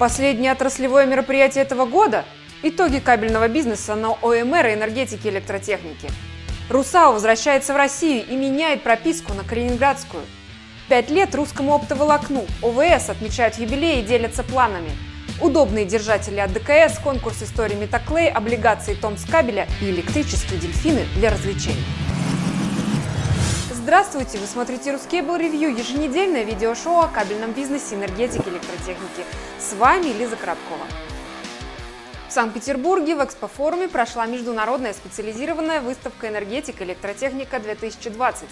Последнее отраслевое мероприятие этого года – итоги кабельного бизнеса на ОМР и энергетики и электротехники. РУСАО возвращается в Россию и меняет прописку на Калининградскую. Пять лет русскому оптоволокну. ОВС отмечают юбилей и делятся планами. Удобные держатели от ДКС, конкурс истории Метаклей, облигации Томскабеля и электрические дельфины для развлечений. Здравствуйте! Вы смотрите Рускейбл Ревью, еженедельное видеошоу о кабельном бизнесе, энергетике, электротехнике. С вами Лиза Коробкова. В Санкт-Петербурге в экспофоруме прошла международная специализированная выставка «Энергетика и электротехника-2020».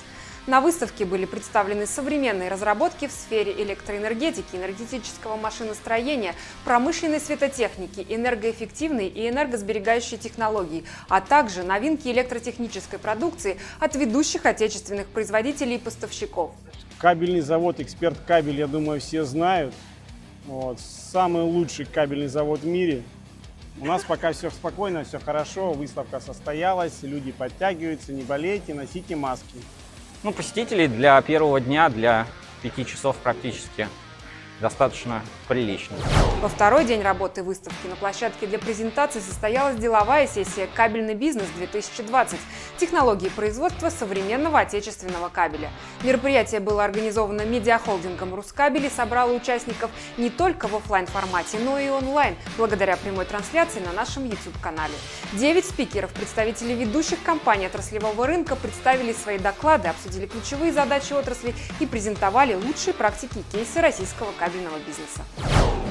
На выставке были представлены современные разработки в сфере электроэнергетики, энергетического машиностроения, промышленной светотехники, энергоэффективной и энергосберегающей технологий, а также новинки электротехнической продукции от ведущих отечественных производителей и поставщиков. Кабельный завод «Эксперт Кабель», я думаю, все знают. Вот. Самый лучший кабельный завод в мире. У нас пока все спокойно, все хорошо, выставка состоялась, люди подтягиваются, не болейте, носите маски. Ну, посетителей для первого дня, для пяти часов практически достаточно прилично. Во второй день работы выставки на площадке для презентации состоялась деловая сессия «Кабельный бизнес-2020. Технологии производства современного отечественного кабеля». Мероприятие было организовано медиахолдингом «Рускабель» и собрало участников не только в офлайн формате но и онлайн, благодаря прямой трансляции на нашем YouTube-канале. Девять спикеров, представители ведущих компаний отраслевого рынка, представили свои доклады, обсудили ключевые задачи отрасли и презентовали лучшие практики и кейсы российского кабельного бизнеса.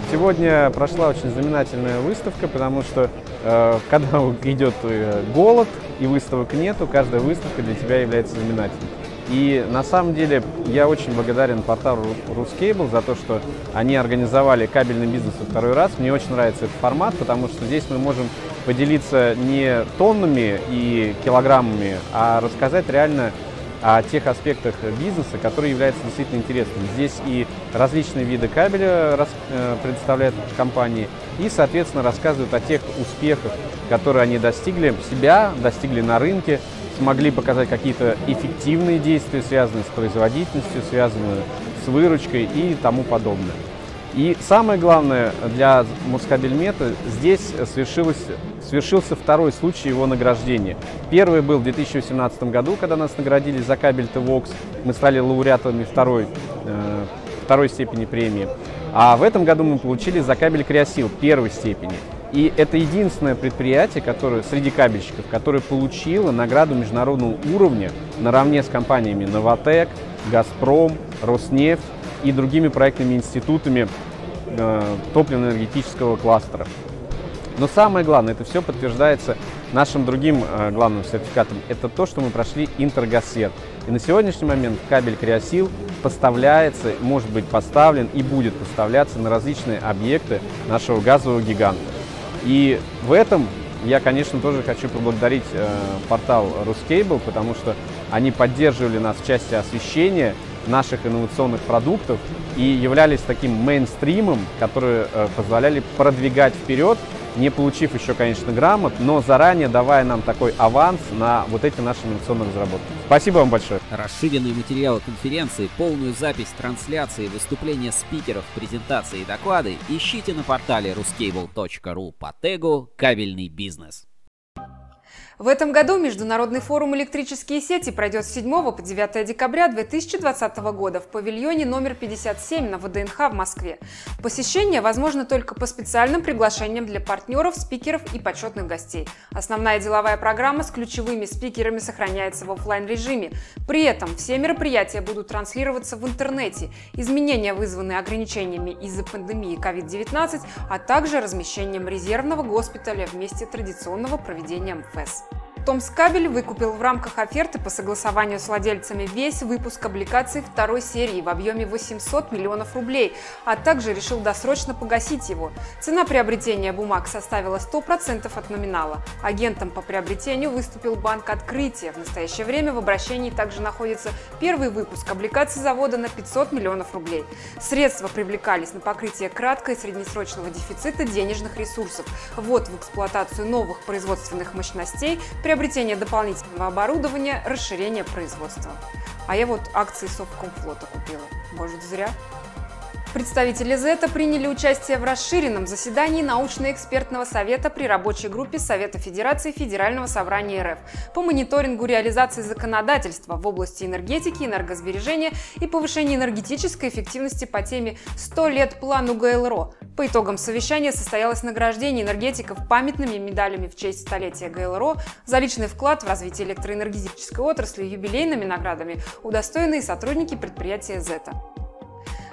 Сегодня прошла очень знаменательная выставка, потому что э, когда идет э, голод и выставок нету, каждая выставка для тебя является знаменательной. И на самом деле я очень благодарен порталу Ruscable за то, что они организовали кабельный бизнес во второй раз. Мне очень нравится этот формат, потому что здесь мы можем поделиться не тоннами и килограммами, а рассказать реально о тех аспектах бизнеса, которые являются действительно интересными. Здесь и различные виды кабеля э, представляют компании, и, соответственно, рассказывают о тех успехах, которые они достигли себя, достигли на рынке, смогли показать какие-то эффективные действия, связанные с производительностью, связанные с выручкой и тому подобное. И самое главное для Москабельмета, здесь свершилось, свершился второй случай его награждения. Первый был в 2018 году, когда нас наградили за кабель ТВОКС. Мы стали лауреатами второй, э, второй степени премии. А в этом году мы получили за кабель Криосил первой степени. И это единственное предприятие, которое, среди кабельщиков, которое получило награду международного уровня наравне с компаниями «Новотек», «Газпром», «Роснефть» и другими проектными институтами топливно-энергетического кластера. Но самое главное, это все подтверждается нашим другим э, главным сертификатом. Это то, что мы прошли Интергасет. И на сегодняшний момент кабель Криосил поставляется, может быть поставлен и будет поставляться на различные объекты нашего газового гиганта. И в этом я, конечно, тоже хочу поблагодарить э, портал Ruscable, потому что они поддерживали нас в части освещения, наших инновационных продуктов и являлись таким мейнстримом, которые э, позволяли продвигать вперед, не получив еще, конечно, грамот, но заранее давая нам такой аванс на вот эти наши инновационные разработки. Спасибо вам большое. Расширенные материалы конференции, полную запись трансляции, выступления спикеров, презентации и доклады ищите на портале ruscable.ru по тегу «Кабельный бизнес». В этом году Международный форум «Электрические сети» пройдет с 7 по 9 декабря 2020 года в павильоне номер 57 на ВДНХ в Москве. Посещение возможно только по специальным приглашениям для партнеров, спикеров и почетных гостей. Основная деловая программа с ключевыми спикерами сохраняется в офлайн режиме. При этом все мероприятия будут транслироваться в интернете. Изменения вызваны ограничениями из-за пандемии COVID-19, а также размещением резервного госпиталя в традиционного проведения МФС. Томскабель выкупил в рамках оферты по согласованию с владельцами весь выпуск облигаций второй серии в объеме 800 миллионов рублей, а также решил досрочно погасить его. Цена приобретения бумаг составила 100% от номинала. Агентом по приобретению выступил Банк Открытия. В настоящее время в обращении также находится первый выпуск облигаций завода на 500 миллионов рублей. Средства привлекались на покрытие кратко- и среднесрочного дефицита денежных ресурсов, ввод в эксплуатацию новых производственных мощностей, приобретение приобретение дополнительного оборудования, расширение производства. А я вот акции Совкомфлота купила. Может, зря? Представители ЗЭТа приняли участие в расширенном заседании научно-экспертного совета при рабочей группе Совета Федерации Федерального собрания РФ по мониторингу реализации законодательства в области энергетики, энергосбережения и повышения энергетической эффективности по теме «100 лет плану ГЛРО». По итогам совещания состоялось награждение энергетиков памятными медалями в честь столетия ГЛРО за личный вклад в развитие электроэнергетической отрасли юбилейными наградами удостоенные сотрудники предприятия «Зета».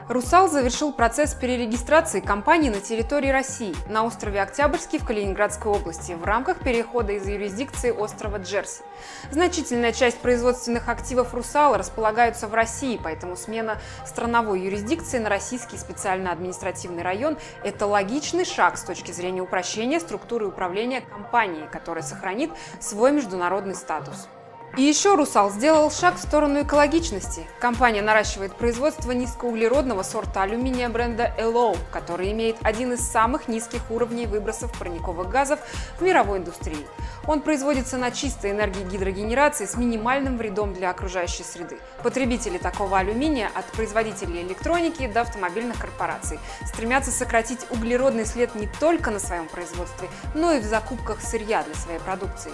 «Русал» завершил процесс перерегистрации компании на территории России на острове Октябрьский в Калининградской области в рамках перехода из юрисдикции острова Джерси. Значительная часть производственных активов «Русала» располагаются в России, поэтому смена страновой юрисдикции на российский специально-административный район – это логичный шаг с точки зрения упрощения структуры управления компанией, которая сохранит свой международный статус. И еще «Русал» сделал шаг в сторону экологичности. Компания наращивает производство низкоуглеродного сорта алюминия бренда Elo, который имеет один из самых низких уровней выбросов парниковых газов в мировой индустрии. Он производится на чистой энергии гидрогенерации с минимальным вредом для окружающей среды. Потребители такого алюминия от производителей электроники до автомобильных корпораций стремятся сократить углеродный след не только на своем производстве, но и в закупках сырья для своей продукции.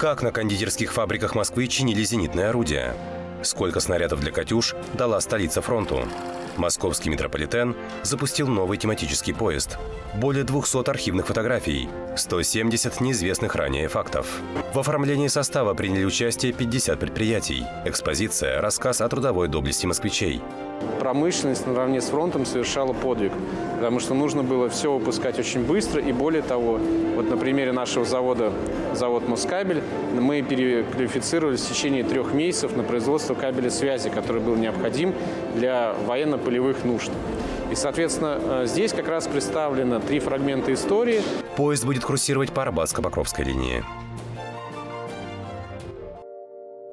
Как на кондитерских фабриках Москвы чинили зенитные орудия? Сколько снарядов для «Катюш» дала столица фронту? Московский метрополитен запустил новый тематический поезд. Более 200 архивных фотографий, 170 неизвестных ранее фактов. В оформлении состава приняли участие 50 предприятий. Экспозиция – рассказ о трудовой доблести москвичей. Промышленность наравне с фронтом совершала подвиг, потому что нужно было все выпускать очень быстро. И более того, вот на примере нашего завода, завод Москабель, мы переквалифицировались в течение трех месяцев на производство кабеля связи, который был необходим для военно-полевых нужд. И, соответственно, э, здесь как раз представлено три фрагмента истории. Поезд будет курсировать по Арбатско-Покровской линии.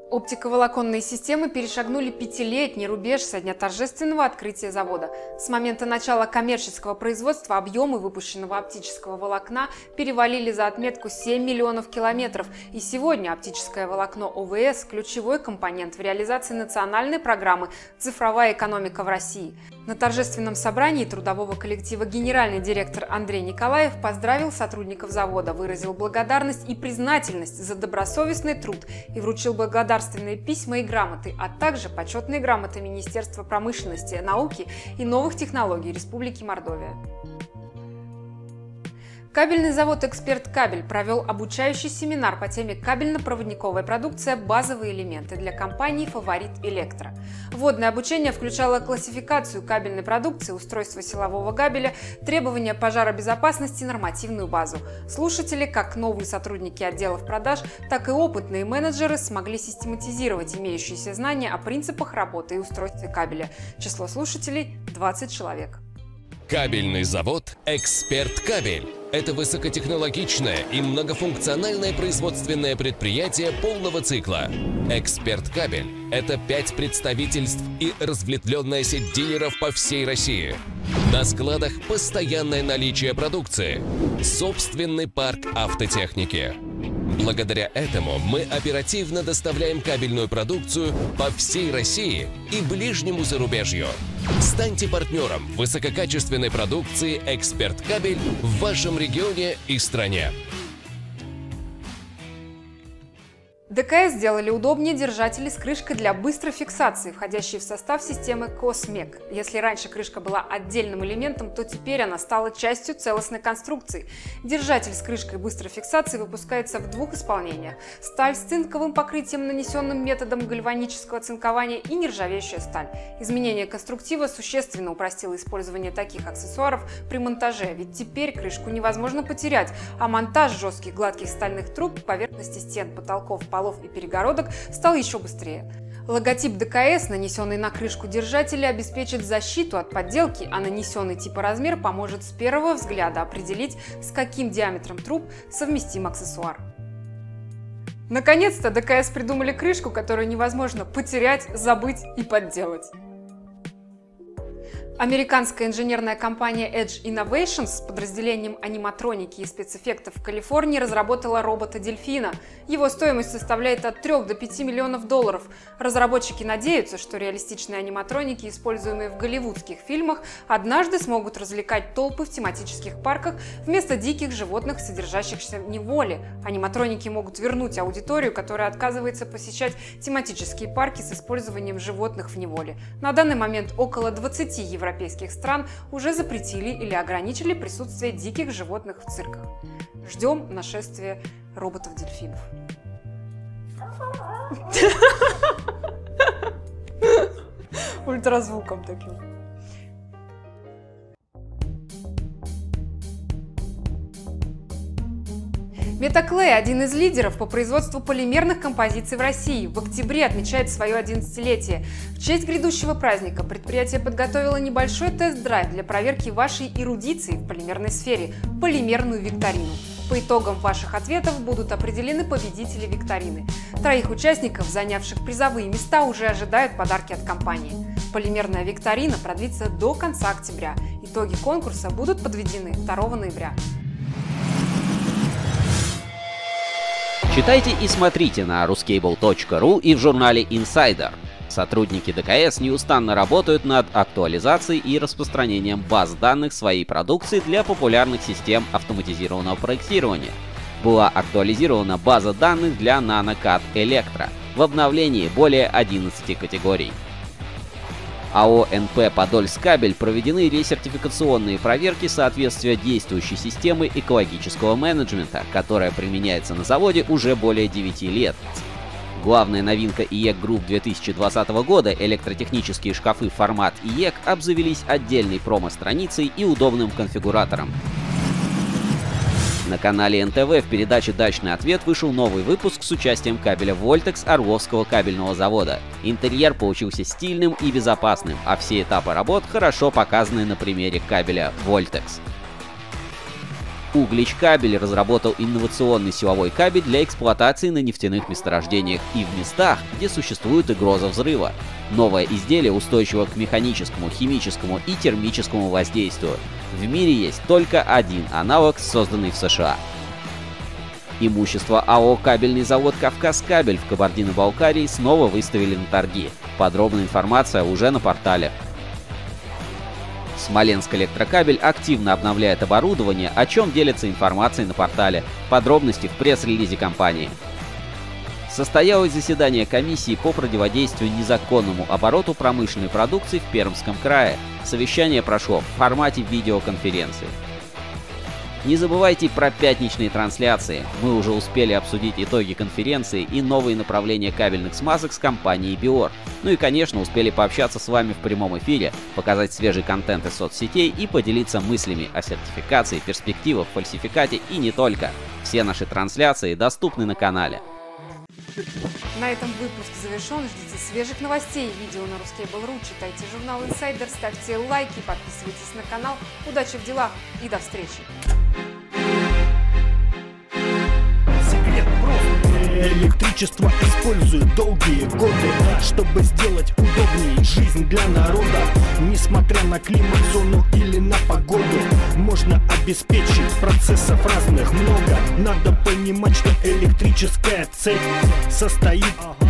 Оптиковолоконные системы перешагнули пятилетний рубеж со дня торжественного открытия завода. С момента начала коммерческого производства объемы выпущенного оптического волокна перевалили за отметку 7 миллионов километров, и сегодня оптическое волокно ОВС – ключевой компонент в реализации национальной программы «Цифровая экономика в России». На торжественном собрании трудового коллектива генеральный директор Андрей Николаев поздравил сотрудников завода, выразил благодарность и признательность за добросовестный труд и вручил благодарственные письма и грамоты, а также почетные грамоты Министерства промышленности, науки и новых технологий Республики Мордовия. Кабельный завод «Эксперт Кабель» провел обучающий семинар по теме кабельно-проводниковая продукция «Базовые элементы» для компании «Фаворит Электро». Вводное обучение включало классификацию кабельной продукции, устройство силового кабеля, требования пожаробезопасности, нормативную базу. Слушатели, как новые сотрудники отделов продаж, так и опытные менеджеры смогли систематизировать имеющиеся знания о принципах работы и устройстве кабеля. Число слушателей – 20 человек. Кабельный завод «Эксперт Кабель». Это высокотехнологичное и многофункциональное производственное предприятие полного цикла. «Эксперт Кабель» — это пять представительств и разветвленная сеть дилеров по всей России. На складах постоянное наличие продукции. Собственный парк автотехники. Благодаря этому мы оперативно доставляем кабельную продукцию по всей России и ближнему зарубежью. Станьте партнером высококачественной продукции «Эксперт Кабель» в вашем регионе и стране. ДКС сделали удобнее держатели с крышкой для быстрой фиксации, входящие в состав системы COSMEC. Если раньше крышка была отдельным элементом, то теперь она стала частью целостной конструкции. Держатель с крышкой быстрой фиксации выпускается в двух исполнениях. Сталь с цинковым покрытием, нанесенным методом гальванического цинкования и нержавеющая сталь. Изменение конструктива существенно упростило использование таких аксессуаров при монтаже, ведь теперь крышку невозможно потерять, а монтаж жестких гладких стальных труб поверхности стен, потолков, полов полов и перегородок стал еще быстрее. Логотип ДКС, нанесенный на крышку держателя, обеспечит защиту от подделки, а нанесенный типоразмер поможет с первого взгляда определить, с каким диаметром труб совместим аксессуар. Наконец-то ДКС придумали крышку, которую невозможно потерять, забыть и подделать. Американская инженерная компания Edge Innovations с подразделением аниматроники и спецэффектов в Калифорнии разработала робота-дельфина. Его стоимость составляет от 3 до 5 миллионов долларов. Разработчики надеются, что реалистичные аниматроники, используемые в голливудских фильмах, однажды смогут развлекать толпы в тематических парках вместо диких животных, содержащихся в неволе. Аниматроники могут вернуть аудиторию, которая отказывается посещать тематические парки с использованием животных в неволе. На данный момент около 20 евро европейских стран уже запретили или ограничили присутствие диких животных в цирках. Ждем нашествия роботов-дельфинов. Ультразвуком таким. Метаклей – один из лидеров по производству полимерных композиций в России. В октябре отмечает свое 11-летие. В честь грядущего праздника предприятие подготовило небольшой тест-драйв для проверки вашей эрудиции в полимерной сфере – полимерную викторину. По итогам ваших ответов будут определены победители викторины. Троих участников, занявших призовые места, уже ожидают подарки от компании. Полимерная викторина продлится до конца октября. Итоги конкурса будут подведены 2 ноября. Читайте и смотрите на ruscable.ru и в журнале Insider. Сотрудники ДКС неустанно работают над актуализацией и распространением баз данных своей продукции для популярных систем автоматизированного проектирования. Была актуализирована база данных для NanoCAD Electro в обновлении более 11 категорий. АО НП «Подольскабель» проведены ресертификационные проверки соответствия действующей системы экологического менеджмента, которая применяется на заводе уже более 9 лет. Главная новинка IEK Group 2020 года — электротехнические шкафы FORMAT IEK обзавелись отдельной промо-страницей и удобным конфигуратором. На канале НТВ в передаче «Дачный ответ» вышел новый выпуск с участием кабеля Voltex Орловского кабельного завода. Интерьер получился стильным и безопасным, а все этапы работ хорошо показаны на примере кабеля Voltex. Углич кабель разработал инновационный силовой кабель для эксплуатации на нефтяных месторождениях и в местах, где существует угроза взрыва. Новое изделие устойчиво к механическому, химическому и термическому воздействию. В мире есть только один аналог, созданный в США. Имущество АО «Кабельный завод Кавказкабель» в Кабардино-Балкарии снова выставили на торги. Подробная информация уже на портале. Смоленск электрокабель активно обновляет оборудование, о чем делится информацией на портале. Подробности в пресс-релизе компании. Состоялось заседание комиссии по противодействию незаконному обороту промышленной продукции в Пермском крае. Совещание прошло в формате видеоконференции. Не забывайте про пятничные трансляции. Мы уже успели обсудить итоги конференции и новые направления кабельных смазок с компанией Bior. Ну и, конечно, успели пообщаться с вами в прямом эфире, показать свежий контент из соцсетей и поделиться мыслями о сертификации, перспективах, фальсификате и не только. Все наши трансляции доступны на канале. На этом выпуск завершен. Ждите свежих новостей видео на Ruskable.ru. Читайте журнал Insider, ставьте лайки, подписывайтесь на канал. Удачи в делах и до встречи! Электричество используют долгие годы Чтобы сделать удобнее жизнь для народа. Несмотря на климат, зону или на погоду Можно обеспечить процессов разных много. Надо понимать, что электрическая цепь состоит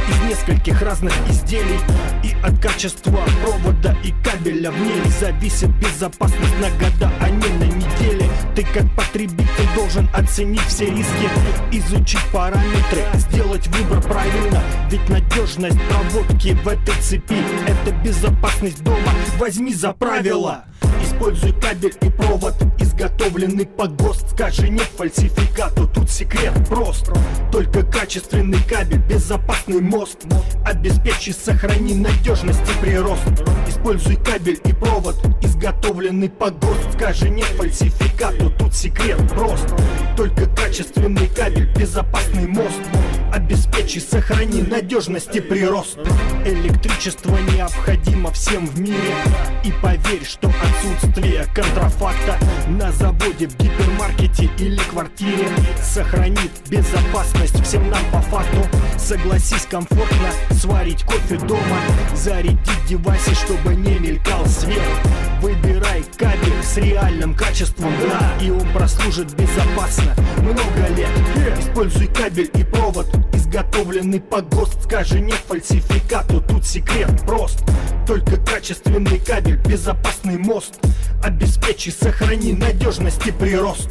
из нескольких разных изделий. И от качества провода и кабеля в ней Зависит безопасность на года, а не на недели. Ты как потребитель должен оценить все риски Изучить параметры, сделать выбор правильно. Ведь надежность проводки в этой цепи Это безопасность дома, возьми за правило Используй кабель и провод, изготовленный по ГОСТ Скажи нет фальсификату, тут секрет прост. Только качественный кабель, безопасный мост. Обеспечи, сохрани надежность и прирост. Используй кабель и провод, изготовленный по ГОСТ. Скажи нет фальсификату, тут секрет прост. Только качественный кабель, безопасный мост Обеспечи, сохрани надежность и прирост. Электричество необходимо всем в мире. И поверь, что отсутствие контрафакта На заводе, в гипермаркете или квартире Сохранит безопасность всем нам по факту. Согласись комфортно сварить кофе дома Зарядить девайсы, чтобы не мелькал свет. Выбирай кабель с реальным качеством, да И он прослужит безопасно. Много лет. Используй кабель и провод Изготовленный по ГОСТ Скажи нет фальсификату, тут секрет прост. Только качественный кабель, безопасный мост. Обеспечи, сохрани надежность и прирост